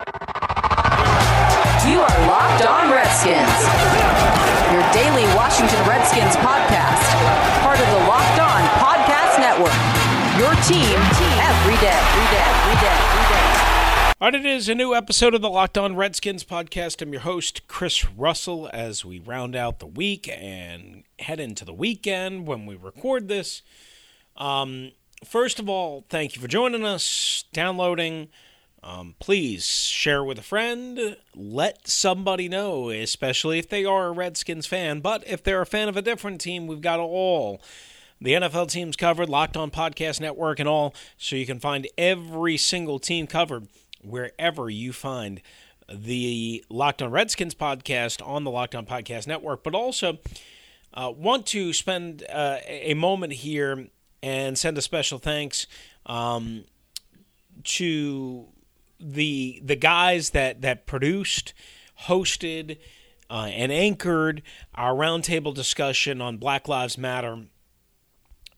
You are Locked On Redskins, your daily Washington Redskins podcast, part of the Locked On Podcast Network. Your team every day, every day, every day. All right, it is a new episode of the Locked On Redskins podcast. I'm your host, Chris Russell, as we round out the week and head into the weekend when we record this. Um, first of all, thank you for joining us, downloading. Um, please share with a friend. Let somebody know, especially if they are a Redskins fan. But if they're a fan of a different team, we've got all the NFL teams covered, Locked On Podcast Network, and all. So you can find every single team covered wherever you find the Locked On Redskins podcast on the Locked On Podcast Network. But also, uh, want to spend uh, a moment here and send a special thanks um, to the the guys that that produced, hosted, uh, and anchored our roundtable discussion on Black Lives Matter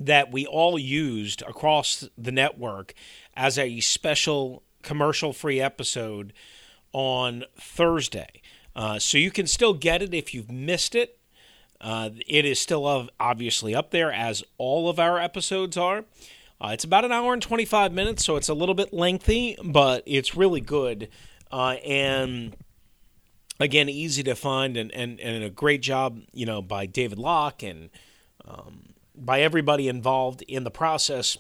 that we all used across the network as a special commercial free episode on Thursday. Uh, so you can still get it if you've missed it. Uh, it is still obviously up there as all of our episodes are. Uh, it's about an hour and 25 minutes, so it's a little bit lengthy, but it's really good. Uh, and again, easy to find and, and, and a great job, you know, by David Locke and um, by everybody involved in the process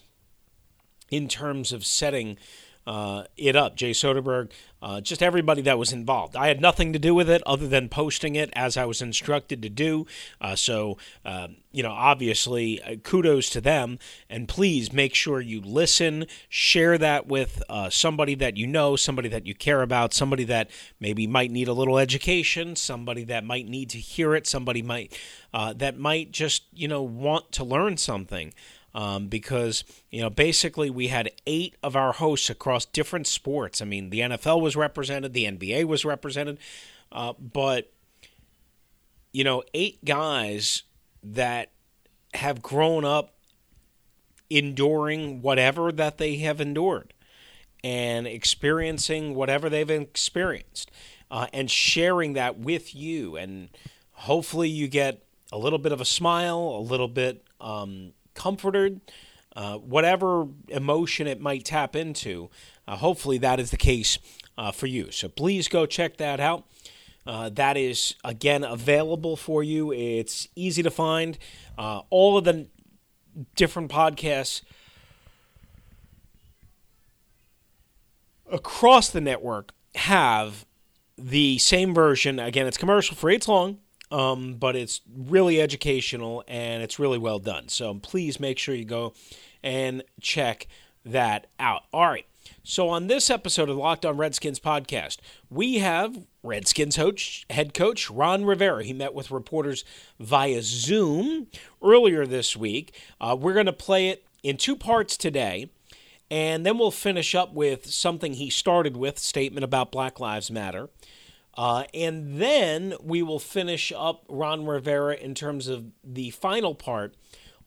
in terms of setting uh, it up. Jay Soderberg, uh, just everybody that was involved. I had nothing to do with it other than posting it as I was instructed to do. Uh, so, uh, you know, obviously, uh, kudos to them. And please make sure you listen, share that with uh, somebody that you know, somebody that you care about, somebody that maybe might need a little education, somebody that might need to hear it, somebody might that might just you know want to learn something um, because you know basically we had eight of our hosts across different sports. I mean, the NFL was represented, the NBA was represented, uh, but you know, eight guys that have grown up enduring whatever that they have endured and experiencing whatever they've experienced uh, and sharing that with you and hopefully you get a little bit of a smile a little bit um, comforted, uh, whatever emotion it might tap into. Uh, hopefully, that is the case uh, for you. So please go check that out. Uh, that is, again, available for you. It's easy to find. Uh, all of the different podcasts across the network have the same version. Again, it's commercial free, it's long um, but it's really educational and it's really well done. So please make sure you go and check that out. All right. So on this episode of the Locked On Redskins podcast, we have Redskins coach, head coach Ron Rivera. He met with reporters via Zoom earlier this week. Uh, we're going to play it in two parts today. And then we'll finish up with something he started with, statement about Black Lives Matter. Uh, and then we will finish up Ron Rivera in terms of the final part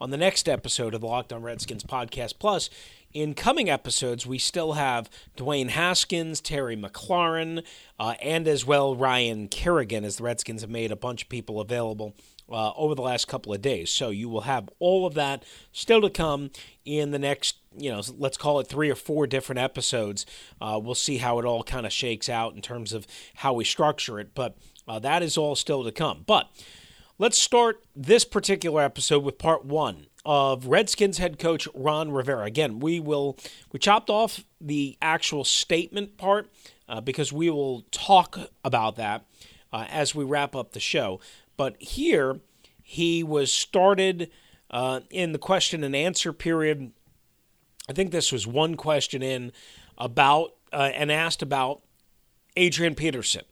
on the next episode of the Locked On Redskins podcast. Plus, in coming episodes, we still have Dwayne Haskins, Terry McLaurin, uh, and as well Ryan Kerrigan, as the Redskins have made a bunch of people available uh, over the last couple of days. So you will have all of that still to come in the next, you know, let's call it three or four different episodes. Uh, we'll see how it all kind of shakes out in terms of how we structure it, but uh, that is all still to come. But let's start this particular episode with part one of Redskins head coach Ron Rivera. Again, we will we chopped off the actual statement part uh, because we will talk about that uh, as we wrap up the show. But here, he was started uh, in the question and answer period. I think this was one question in about uh, and asked about Adrian Peterson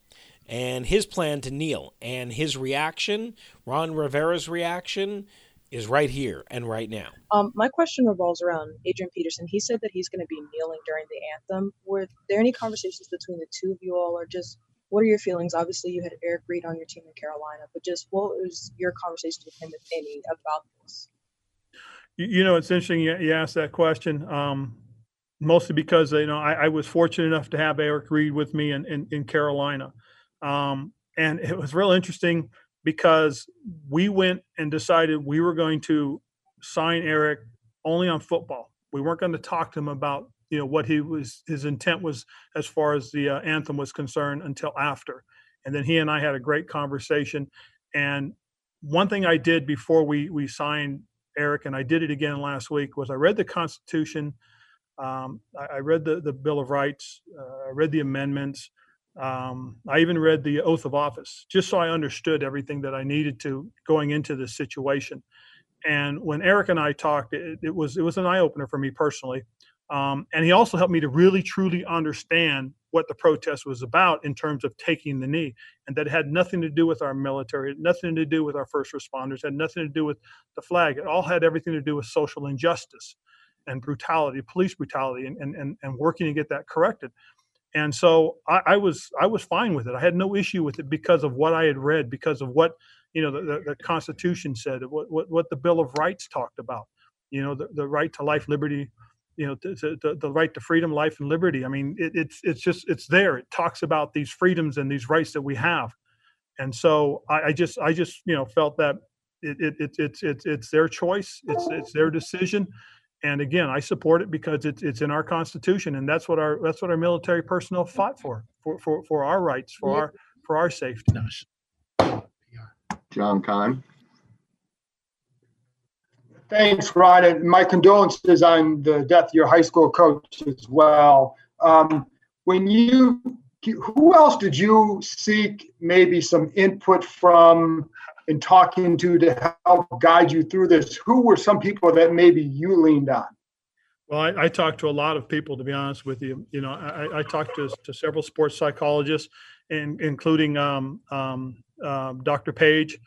and his plan to kneel and his reaction, Ron Rivera's reaction, is right here and right now. Um, my question revolves around Adrian Peterson. He said that he's going to be kneeling during the anthem. Were there any conversations between the two of you all, or just what are your feelings? Obviously, you had Eric Reid on your team in Carolina, but just what was your conversation with him, if any, about this? You, know, it's interesting you, you asked that question. Um, mostly because you know I, I, was fortunate enough to have Eric Reid with me in in, in Carolina, um, and it was real interesting because we went and decided we were going to sign Eric only on football. We weren't going to talk to him about you know what he was his intent was as far as the uh, anthem was concerned until after, and then he and I had a great conversation. And one thing I did before we we signed Eric, and I did it again last week, was I read the Constitution. Um, I, I, read the, the Bill of Rights. Uh, I read the amendments. Um, I even read the oath of office just so I understood everything that I needed to going into this situation. And when Eric and I talked, it, it was it was an eye opener for me personally. Um, and he also helped me to really truly understand what the protest was about in terms of taking the knee, and that had nothing to do with our military, nothing to do with our first responders, had nothing to do with the flag. It all had everything to do with social injustice and brutality, police brutality, and and and, working to get that corrected and so I, I, was I was fine with it. I had no issue with it because of what I had read, because of what you know the, the, the Constitution said, what, what, what the Bill of Rights talked about, you know the, the right to life, liberty, you know the, the, the right to freedom, life, and liberty. I mean, it, it's it's just it's there. It talks about these freedoms and these rights that we have, and so I, I just I just you know felt that it, it, it it's it's it's their choice, it's it's their decision, and again, I support it because it's it's in our constitution, and that's what our that's what our military personnel fought for for for, for our rights, for our for our safety. John Keim. Thanks, Ron, and my condolences on the death of your high school coach as well. Um, when you, who else did you seek maybe some input from in talking to to help guide you through this? Who were some people that maybe you leaned on? Well, I, I talked to a lot of people, to be honest with you. You know, I, I talked to, to several sports psychologists, and including um, um, uh, Dr. Page.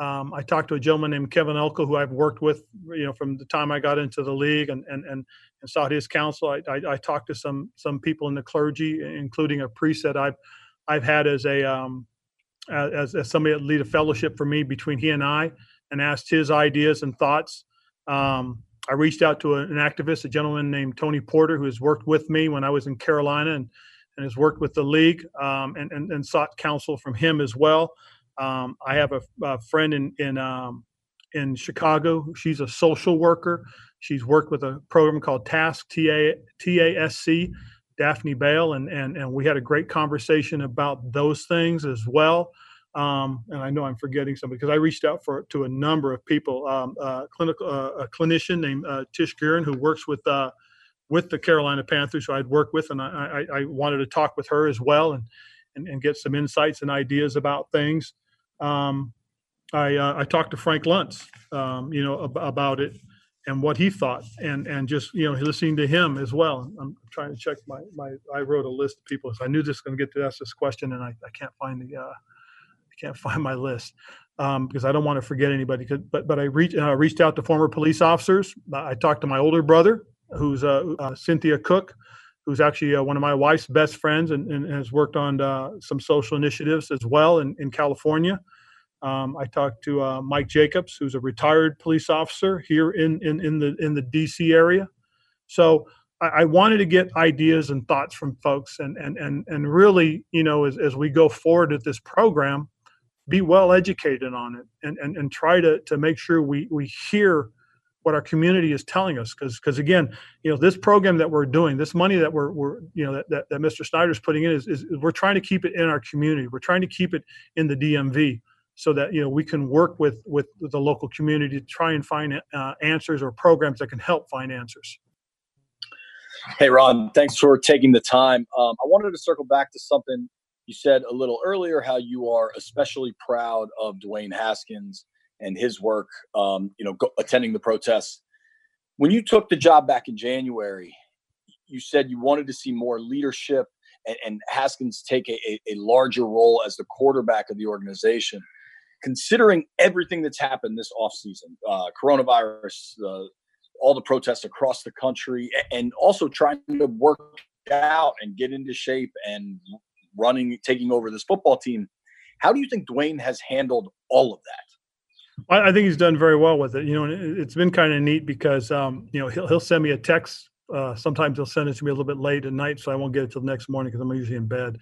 Um, I talked to a gentleman named Kevin Elko, who I've worked with, you know, from the time I got into the league, and and and, and sought his counsel. I, I, I, talked to some some people in the clergy, including a priest that I've I've had as a um, as, as somebody that lead a fellowship for me between he and I, and asked his ideas and thoughts. Um, I reached out to an activist, a gentleman named Tony Porter, who has worked with me when I was in Carolina and, and has worked with the league um, and, and, and, sought counsel from him as well. Um, I have a, a, friend in in um, in Chicago. She's a social worker. She's worked with a program called Task T A T A S C Daphne Bale, and and and we had a great conversation about those things as well. Um, and I know I'm forgetting some because I reached out for to a number of people. Um, clinical uh, a clinician named uh, Tish Guerin who works with uh, with the Carolina Panthers, who I'd worked with, and I, I, I, wanted to talk with her as well and, and, and get some insights and ideas about things. Um, I uh, I talked to Frank Luntz, um, you know, ab- about it and what he thought and and just you know listening to him as well. I'm trying to check my my i wrote a list of people. So i knew this was going to get to ask this question and i, I can't find the uh i can't find my list um, because i don't want to forget anybody but but i reached uh, reached out to former police officers. I talked to my older brother who's uh, uh cynthia cook who's actually uh, one of my wife's best friends and, and has worked on uh, some social initiatives as well in, in california um, I talked to uh, Mike Jacobs, who's a retired police officer here in, in, in the in the DC area. So I, I, wanted to get ideas and thoughts from folks, and and and and really, you know, as, as we go forward with this program, be well educated on it, and and, and try to to make sure we we hear what our community is telling us because because again you know this program that we're doing this money that we're, we're you know that, that, that mr snyder's putting in is, is we're trying to keep it in our community we're trying to keep it in the dmv so that you know we can work with with, the local community to try and find uh, answers or programs that can help find answers. Hey Ron, thanks for taking the time. Um, I wanted to circle back to something you said a little earlier, how you are especially proud of Dwayne Haskins and his work. Um, you know, go, attending the protests. When you took the job back in January, you said you wanted to see more leadership and, and Haskins take a, a, larger role as the quarterback of the organization considering everything that's happened this offseason, uh, coronavirus, uh, all the protests across the country, and also trying to work out and get into shape and running, taking over this football team. How do you think Dwayne has handled all of that? I think he's done very well with it. You know, it's been kind of neat because um, you know he'll he'll send me a text Uh, sometimes he'll send it to me a little bit late at night, so I won't get it till the next morning because I'm usually in bed.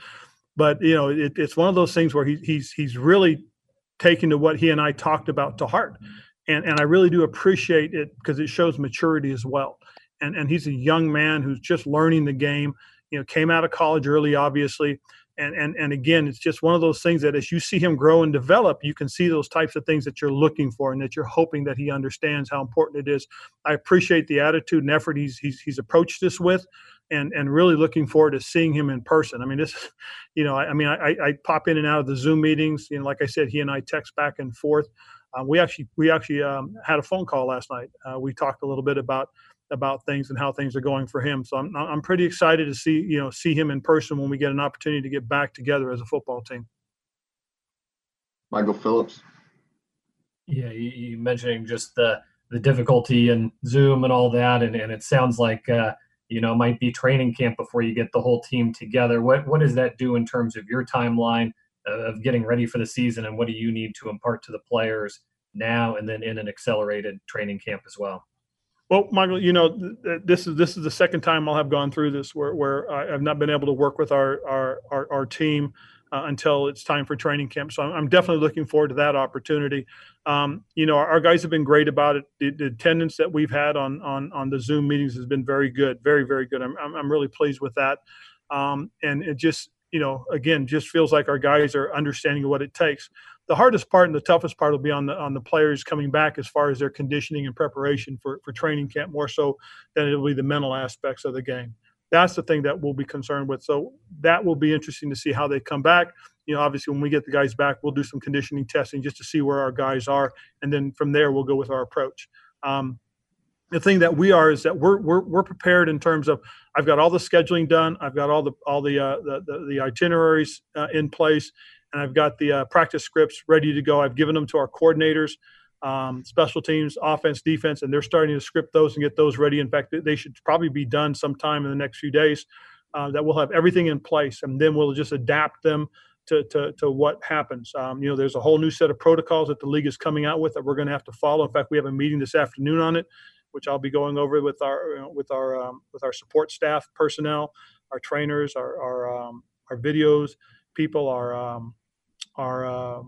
But you know, it, it's one of those things where he, he's he's really taking to what he and I talked about to heart, and and I really do appreciate it because it shows maturity as well. And and he's a young man who's just learning the game. You know, came out of college early, obviously, and and and again it's just one of those things that as you see him grow and develop you can see those types of things that you're looking for and that you're hoping that he understands how important it is. I appreciate the attitude and effort he's he's, he's approached this with and and really looking forward to seeing him in person. I mean this you know i, I mean I, I pop in and out of the zoom meetings you know like i said he and i text back and forth. Uh, we actually we actually um, had a phone call last night. Uh, we talked a little bit about about things and how things are going for him. So I'm I'm pretty excited to see you know see him in person when we get an opportunity to get back together as a football team. Michael Phillips. Yeah, you, you mentioning just the the difficulty in Zoom and all that, and, and it sounds like uh, you know might be training camp before you get the whole team together. What what does that do in terms of your timeline of getting ready for the season, and what do you need to impart to the players now and then in an accelerated training camp as well? Well, Michael, you know, this is this is the second time I'll have gone through this where, where I've not been able to work with our our our, our team uh, until it's time for training camp. So I'm, I'm definitely looking forward to that opportunity. Um, you know, our, our, guys have been great about it. The, the, attendance that we've had on on on the Zoom meetings has been very good, very very good. I'm I'm, I'm really pleased with that. Um, and it just you know, again, just feels like our guys are understanding what it takes the hardest part and the toughest part will be on the on the players coming back as far as their conditioning and preparation for for training camp more so than it'll be the mental aspects of the game. That's the thing that we'll be concerned with. So that will be interesting to see how they come back. You know, obviously when we get the guys back, we'll do some conditioning testing just to see where our guys are, and then from there we'll go with our approach. Um, the thing that we are is that we're, we're, we're prepared in terms of I've got all the scheduling done, I've got all the all the uh, the, the, the, itineraries uh, in place, and I've got the uh, practice scripts ready to go. I've given them to our coordinators, um, special teams, offense, defense, and they're starting to script those and get those ready. In fact, they should probably be done sometime in the next few days. Uh, that we'll have everything in place, and then we'll just adapt them to, to, to what happens. Um, you know, there's a whole new set of protocols that the league is coming out with that we're going to have to follow. In fact, we have a meeting this afternoon on it, which I'll be going over with our you know, with our um, with our support staff personnel, our trainers, our our, um, our videos people, our um, our uh,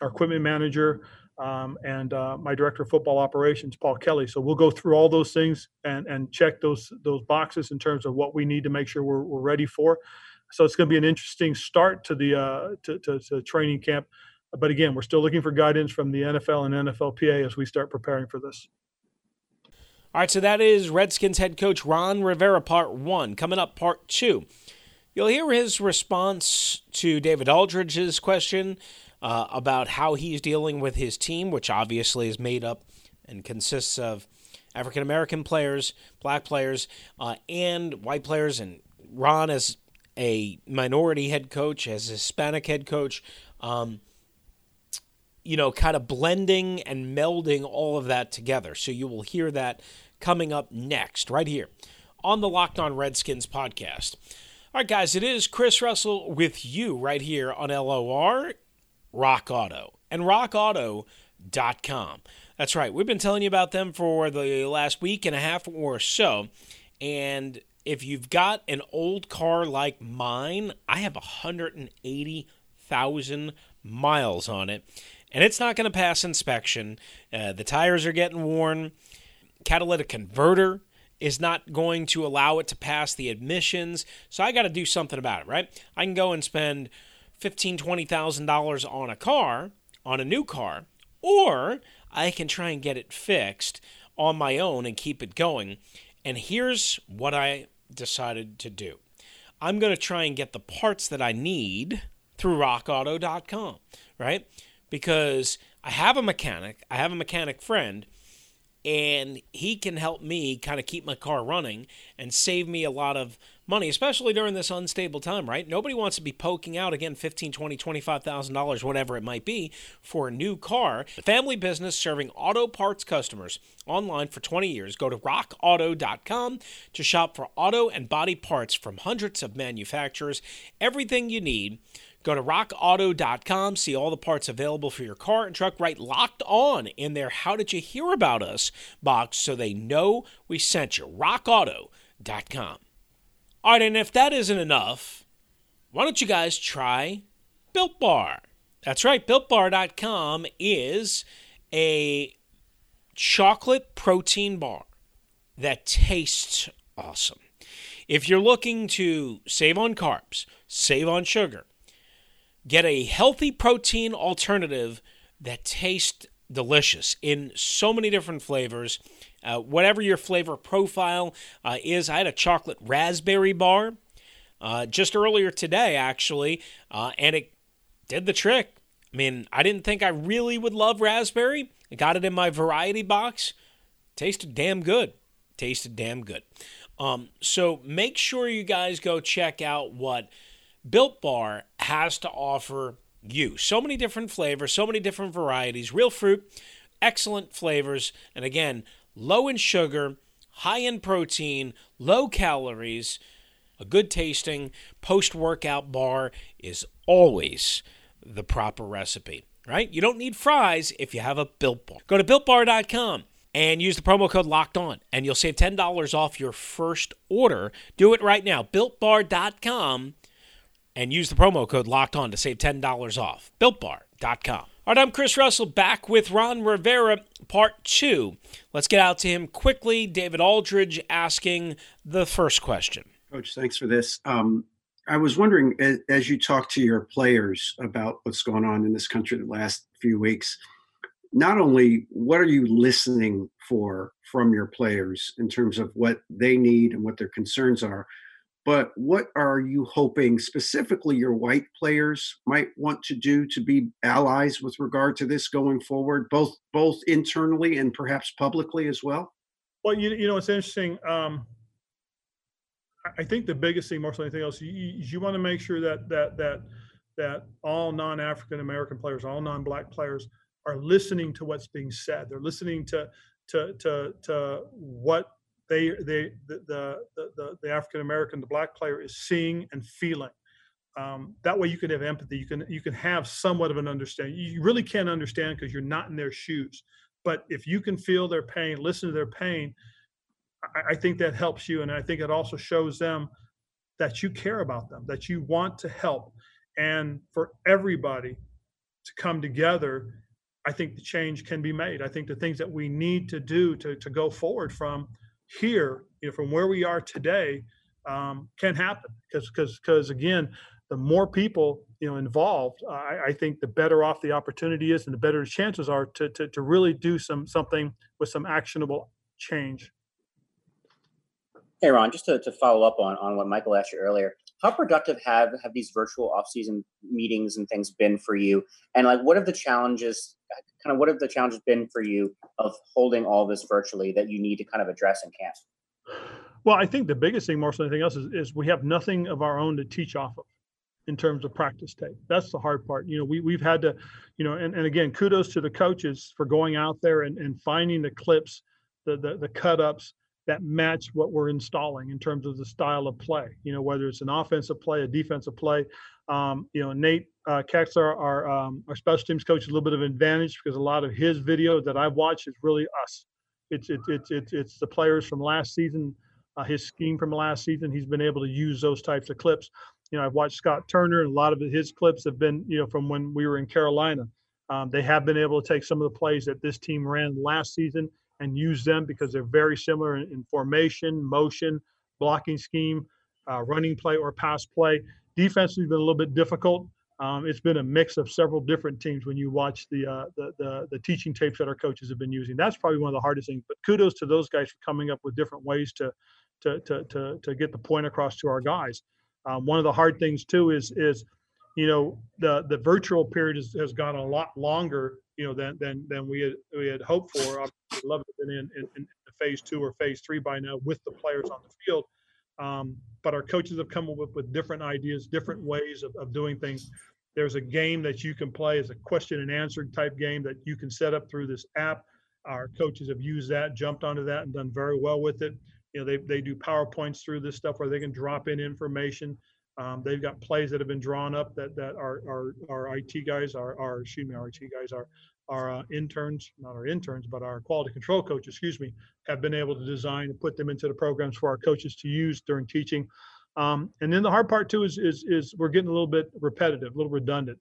our equipment manager, um, and uh, my director of football operations, Paul Kelly. So we'll go through all those things and and check those those boxes in terms of what we need to make sure we're, we're ready for. So it's going to be an interesting start to the uh, to, to, to training camp. But again, we're still looking for guidance from the NFL and NFLPA as we start preparing for this. All right, so that is Redskins head coach Ron Rivera, part one. Coming up, part two. You'll hear his response to David Aldridge's question uh, about how he's dealing with his team, which obviously is made up and consists of African American players, black players, uh, and white players. And Ron, as a minority head coach, as a Hispanic head coach, um, you know, kind of blending and melding all of that together. So you will hear that coming up next, right here on the Locked On Redskins podcast. All right, guys, it is Chris Russell with you right here on LOR Rock Auto and rockauto.com. That's right. We've been telling you about them for the last week and a half or so. And if you've got an old car like mine, I have 180,000 miles on it, and it's not going to pass inspection. Uh, the tires are getting worn. Catalytic converter is not going to allow it to pass the admissions. So I got to do something about it, right? I can go and spend fifteen, twenty thousand dollars on a car, on a new car, or I can try and get it fixed on my own and keep it going. And here's what I decided to do. I'm going to try and get the parts that I need through rockauto.com, right? Because I have a mechanic, I have a mechanic friend and he can help me kind of keep my car running and save me a lot of money especially during this unstable time right? Nobody wants to be poking out again 15 20 25000 dollars whatever it might be for a new car. Family business serving auto parts customers online for 20 years. Go to rockauto.com to shop for auto and body parts from hundreds of manufacturers. Everything you need Go to rockauto.com, see all the parts available for your car and truck right locked on in their How Did You Hear About Us box so they know we sent you. RockAuto.com All right, and if that isn't enough, why don't you guys try Built Bar? That's right, BuiltBar.com is a chocolate protein bar that tastes awesome. If you're looking to save on carbs, save on sugar, get a healthy protein alternative that tastes delicious in so many different flavors. Uh, whatever your flavor profile uh, is, I had a chocolate raspberry bar uh, just earlier today, actually, uh, and it did the trick. I mean, I didn't think I really would love raspberry. I got it in my variety box. Tasted damn good. Tasted damn good. Um, so make sure you guys go check out what Built Bar has to offer you. So many different flavors, so many different varieties, real fruit, excellent flavors, and again, low in sugar, high in protein, low calories. A good tasting post workout bar is always the proper recipe, right? You don't need fries if you have a built bar. Go to builtbar.com and use the promo code locked on and you'll save $10 off your first order. Do it right now. builtbar.com and use the promo code locked on to save $10 off. builtbar.com. All right, I'm Chris Russell back with Ron Rivera, part two. Let's get out to him quickly. David Aldridge asking the first question. Coach, thanks for this. Um, I was wondering, as, as you talk to your players about what's going on in this country the last few weeks, not only what are you listening for from your players in terms of what they need and what their concerns are, but what are you hoping specifically your white players might want to do to be allies with regard to this going forward, both both internally and perhaps publicly as well? Well, you, you know, it's interesting. Um, I think the biggest thing, more than anything else, you, you want to make sure that that that that all non-African American players, all non-black players, are listening to what's being said. They're listening to to to to what they they the the the, the African American, the black player is seeing and feeling. Um, that way, you can have empathy. You can you can have somewhat of an understanding. You really can't understand because you're not in their shoes. But if you can feel their pain, listen to their pain, I, I think that helps you, and I think it also shows them that you care about them, that you want to help, and for everybody to come together I think the change can be made. I think the things that we need to do to, to go forward from here, you know, from where we are today, um, can happen. Because because because again, the more people you know involved, I, I, think the better off the opportunity is, and the better the chances are to, to to really do some something with some actionable change. Hey Ron, just to, to follow up on, on what Michael asked you earlier, how productive have have these virtual off-season meetings and things been for you? And like, what have the challenges kind of what have the challenges been for you of holding all this virtually that you need to kind of address in camp? Well, I think the biggest thing more than anything else is, is we have nothing of our own to teach off of in terms of practice tape. That's the hard part. You know, we, we've had to, you know, and, and again, kudos to the coaches for going out there and, and finding the clips, the, the, the cut ups that match what we're installing in terms of the style of play. You know, whether it's an offensive play, a defensive play. Um, you know, Nate uh, Kexler, our um, our special teams coach, a little bit of an advantage because a lot of his video that I've watched is really us. It's it's it's it's, it's the players from last season, uh, his scheme from last season. He's been able to use those types of clips. You know, I've watched Scott Turner, and a lot of his clips have been you know from when we were in Carolina. Um, they have been able to take some of the plays that this team ran last season and use them because they're very similar in, in formation, motion, blocking scheme, uh, running play, or pass play. Defensively, been a little bit difficult. Um, it's been a mix of several different teams when you watch the, uh, the, the the teaching tapes that our coaches have been using. That's probably one of the hardest things. But kudos to those guys for coming up with different ways to to to to, to get the point across to our guys. Um, one of the hard things too is is you know the the virtual period has, has gone a lot longer you know than than than we had we had hoped for. I'd love to have been in, in, in phase two or phase three by now with the players on the field. Um, but our coaches have come up with, with different ideas, different ways of, of doing things. There's a game that you can play as a question and answer type game that you can set up through this app. Our coaches have used that, jumped onto that, and done very well with it. You know, they, they do PowerPoints through this stuff where they can drop in information. Um, they've got plays that have been drawn up that that our our, our IT guys, our, our excuse me, our IT guys, our our uh, interns, not our interns, but our quality control coach, excuse me, have been able to design and put them into the programs for our coaches to use during teaching. Um, and then the hard part too is, is is we're getting a little bit repetitive, a little redundant,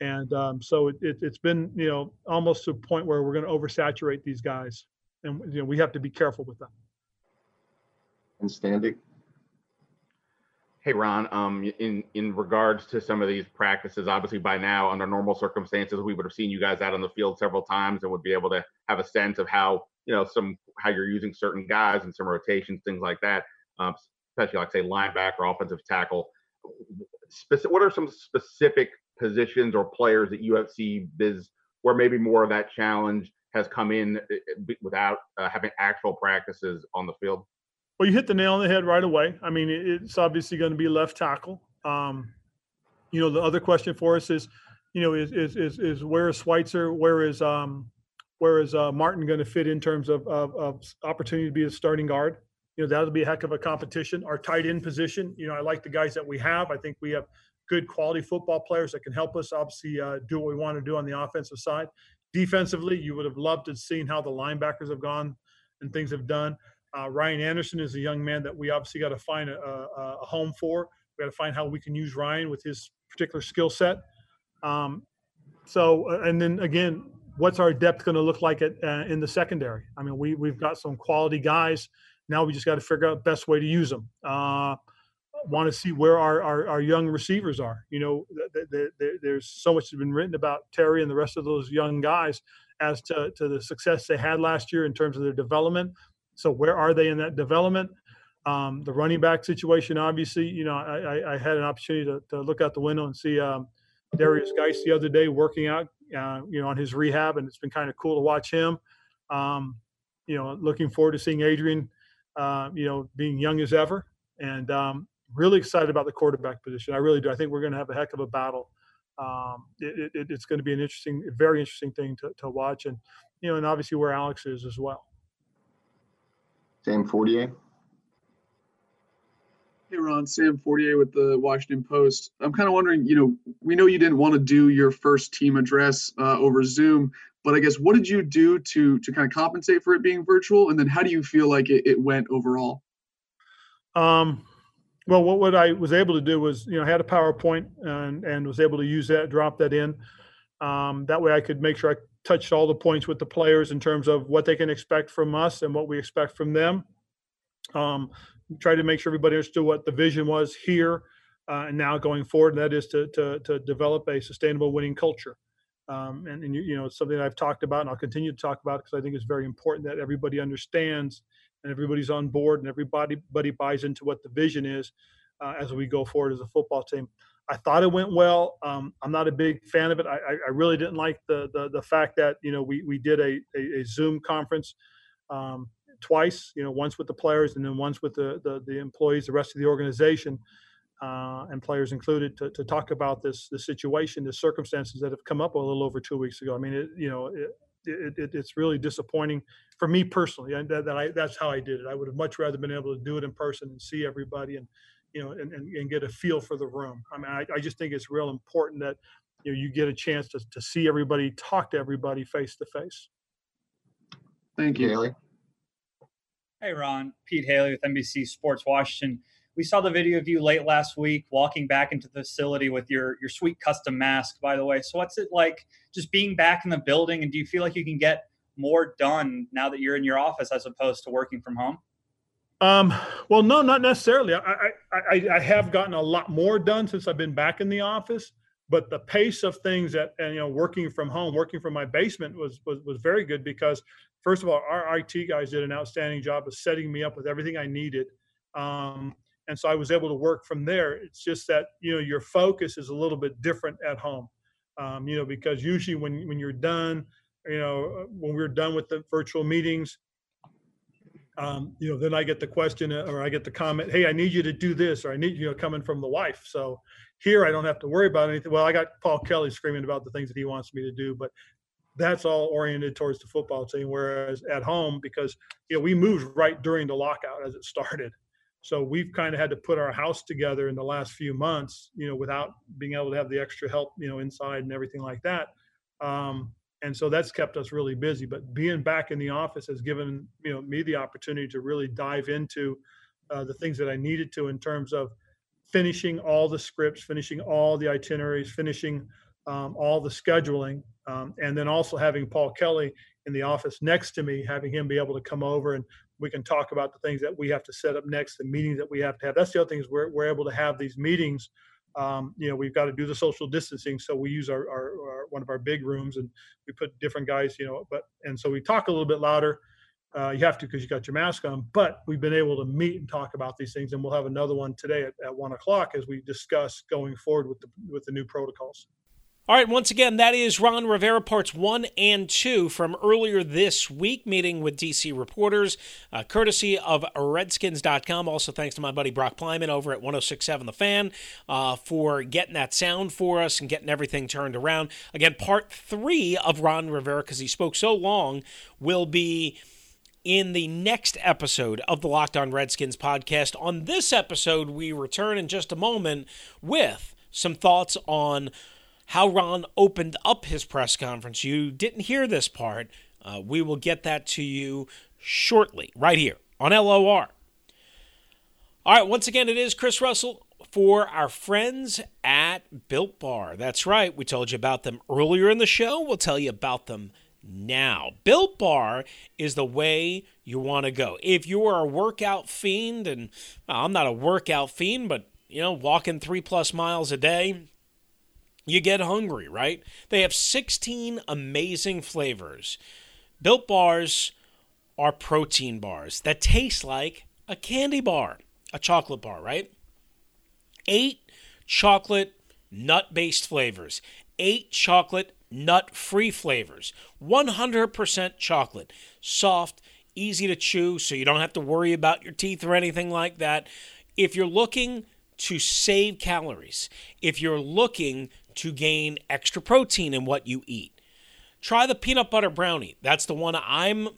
and um, so it, it, has been you know almost to a point where we're going to oversaturate these guys, and you know we have to be careful with that. And Standing. Hey, Ron, um, in, in regards to some of these practices, obviously by now, under normal circumstances, we would have seen you guys out on the field several times and would be able to have a sense of how, you know, some, how you're using certain guys and some rotations, things like that, um, especially like say linebacker, offensive tackle. What are some specific positions or players that you have seen biz where maybe more of that challenge has come in eh, eh, without uh, having actual practices on the field? Well, you hit the nail on the head right away. I mean, it's obviously going to be left tackle. Um, you know, the other question for us is, you know, is is is, is where is Schweitzer? Where is um, where is uh, Martin going to fit in terms of, of, of opportunity to be a starting guard? You know, that'll be a heck of a competition. Our tight end position, you know, I like the guys that we have. I think we have good quality football players that can help us obviously uh, do what we want to do on the offensive side. Defensively, you would have loved to have seen how the linebackers have gone and things have done. Uh, Ryan Anderson is a young man that we obviously got to find a, a, a, home for. We got to find how we can use Ryan with his particular skill set. Um, so, uh, and then again, what's our depth going to look like at, uh, in the secondary? I mean, we we've got some quality guys. Now we just got to figure out best way to use them. Uh, Want to see where our, our, our, young receivers are. You know, th- th- th- there's so much has been written about Terry and the rest of those young guys as to, to the success they had last year in terms of their development. So where are they in that development? Um, the running back situation, obviously, you know, I, I had an opportunity to, to, look out the window and see um, Derrius Guice the other day working out, uh, you know, on his rehab, and it's been kind of cool to watch him. Um, you know, looking forward to seeing Adrian, uh, you know, being young as ever, and um, really excited about the quarterback position. I really do. I think we're going to have a heck of a battle. Um, it, it, it's going to be an interesting, very interesting thing to, to watch, and you know, and obviously where Alex is as well. Sam Fortier. Hey, Ron, Sam Fortier with the Washington Post. I'm kind of wondering, you know, we know you didn't want to do your first team address uh, over Zoom, but I guess what did you do to to kind of compensate for it being virtual, and then how do you feel like it, it went overall? Um, well, what, what I was able to do was, you know, I had a PowerPoint and and was able to use that, drop that in. Um, that way, I could make sure I touched all the points with the players in terms of what they can expect from us and what we expect from them. Um, try to make sure everybody understood what the vision was here uh, and now going forward, and that is to, to, to develop a sustainable winning culture. Um, and, and, you know, it's something I've talked about and I'll continue to talk about because I think it's very important that everybody understands and everybody's on board and everybody, everybody buys into what the vision is uh, as we go forward as a football team. I thought it went well. Um, I'm not a big fan of it. I, I, really didn't like the, the, the fact that you know we we did a a, a Zoom conference um, twice. You know, once with the players and then once with the the, the employees, the rest of the organization, uh, and players included, to, to talk about this the situation, the circumstances that have come up a little over two weeks ago. I mean, it, you know. It, it, it, it's really disappointing for me personally, and that, that I, that's how I did it. I would have much rather been able to do it in person and see everybody and you know, and, and, and get a feel for the room. I mean, I, I just think it's real important that, you know, you get a chance to, to see everybody, talk to everybody face to face. Thank you. Hailey. Hey, Ron. Pete Hailey with NBC Sports Washington. We saw the video of you late last week walking back into the facility with your your sweet custom mask, by the way. So what's it like just being back in the building and do you feel like you can get more done now that you're in your office as opposed to working from home? Um, well, no, not necessarily. I, I, I, have gotten a lot more done since I've been back in the office, but the pace of things that, and, you know, working from home, working from my basement was, was, was very good because first of all, our IT guys did an outstanding job of setting me up with everything I needed. Um, and so I was able to work from there. It's just that, you know, your focus is a little bit different at home. Um, you know, because usually when, when you're done, you know, when we're done with the virtual meetings, um, you know, then I get the question uh, or I get the comment, hey, I need you to do this, or I need you know coming from the wife. So here I don't have to worry about anything. Well, I got Paul Kelly screaming about the things that he wants me to do, but that's all oriented towards the football team. Whereas at home, because you know we moved right during the lockout as it started, so we've kind of had to put our house together in the last few months, you know, without being able to have the extra help, you know, inside and everything like that. Um, and so that's kept us really busy. But being back in the office has given you know me the opportunity to really dive into uh, the things that I needed to in terms of finishing all the scripts, finishing all the itineraries, finishing um, all the scheduling, um, and then also having Paul Kelly in the office next to me, having him be able to come over and we can talk about the things that we have to set up next, the meetings that we have to have. That's the other thing is we're, we're able to have these meetings. Um, you know, we've got to do the social distancing, so we use our, our, our, one of our big rooms and we put different guys. You know, but and so we talk a little bit louder. Uh, you have to because you got your mask on. But we've been able to meet and talk about these things, and we'll have another one today at, at one o'clock as we discuss going forward with the with the new protocols. All right, once again, that is Ron Rivera parts one and two from earlier this week, meeting with DC reporters, uh, courtesy of Redskins.com. Also, thanks to my buddy Brock Plyman over at 1067 The Fan uh, for getting that sound for us and getting everything turned around. Again, part three of Ron Rivera, because he spoke so long, will be in the next episode of the Locked On Redskins podcast. On this episode, we return in just a moment with some thoughts on how Ron opened up his press conference. You didn't hear this part. Uh, we will get that to you shortly, right here on LOR. All right, once again, it is Chris Russell for our friends at Built Bar. That's right, we told you about them earlier in the show. We'll tell you about them now. Built Bar is the way you want to go. If you are a workout fiend, and well, I'm not a workout fiend, but you know, walking three plus miles a day, you get hungry, right? They have 16 amazing flavors. Built bars are protein bars that taste like a candy bar, a chocolate bar, right? Eight chocolate nut based flavors, eight chocolate nut free flavors, 100% chocolate, soft, easy to chew, so you don't have to worry about your teeth or anything like that. If you're looking to save calories, if you're looking to gain extra protein in what you eat. Try the peanut butter brownie. That's the one I'm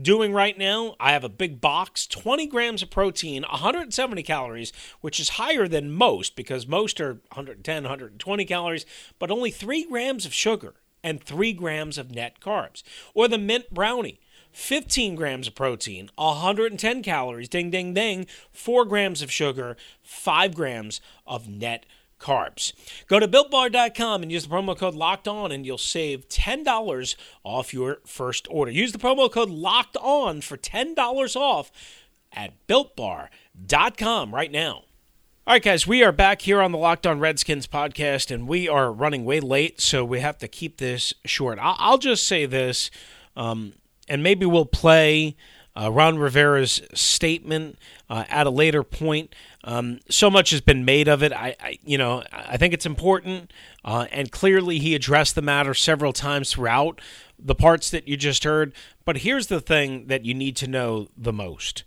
doing right now. I have a big box, 20 grams of protein, 170 calories, which is higher than most because most are 110, 120 calories, but only 3 grams of sugar and 3 grams of net carbs. Or the mint brownie. 15 grams of protein, 110 calories, ding, ding, ding, 4 grams of sugar, 5 grams of net carbs. Go to builtbar.com and use the promo code locked on and you'll save $10 off your first order. Use the promo code locked on for $10 off at builtbar.com right now. All right, guys, we are back here on the Locked On Redskins podcast, and we are running way late, so we have to keep this short. I'll just say this, um, and maybe we'll play uh, Ron Rivera's statement uh, at a later point. Um, so much has been made of it. I, I you know, I think it's important, uh, and clearly he addressed the matter several times throughout the parts that you just heard. But here's the thing that you need to know the most: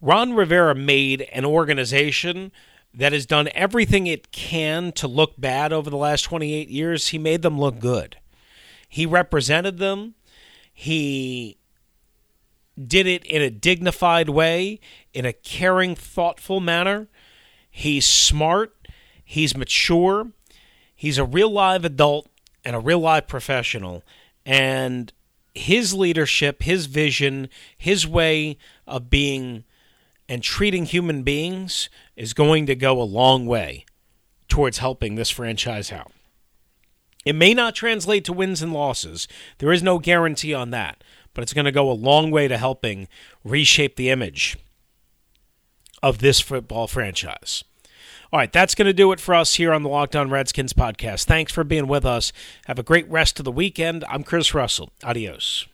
Ron Rivera made an organization that has done everything it can to look bad over the last 28 years. He made them look good. He represented them. He did it in a dignified way, in a caring, thoughtful manner. He's smart, he's mature, he's a real live adult and a real live professional. And his leadership, his vision, his way of being and treating human beings is going to go a long way towards helping this franchise out. It may not translate to wins and losses. There is no guarantee on that but it's going to go a long way to helping reshape the image of this football franchise. All right, that's going to do it for us here on the Locked On Redskins podcast. Thanks for being with us. Have a great rest of the weekend. I'm Chris Russell. Adios.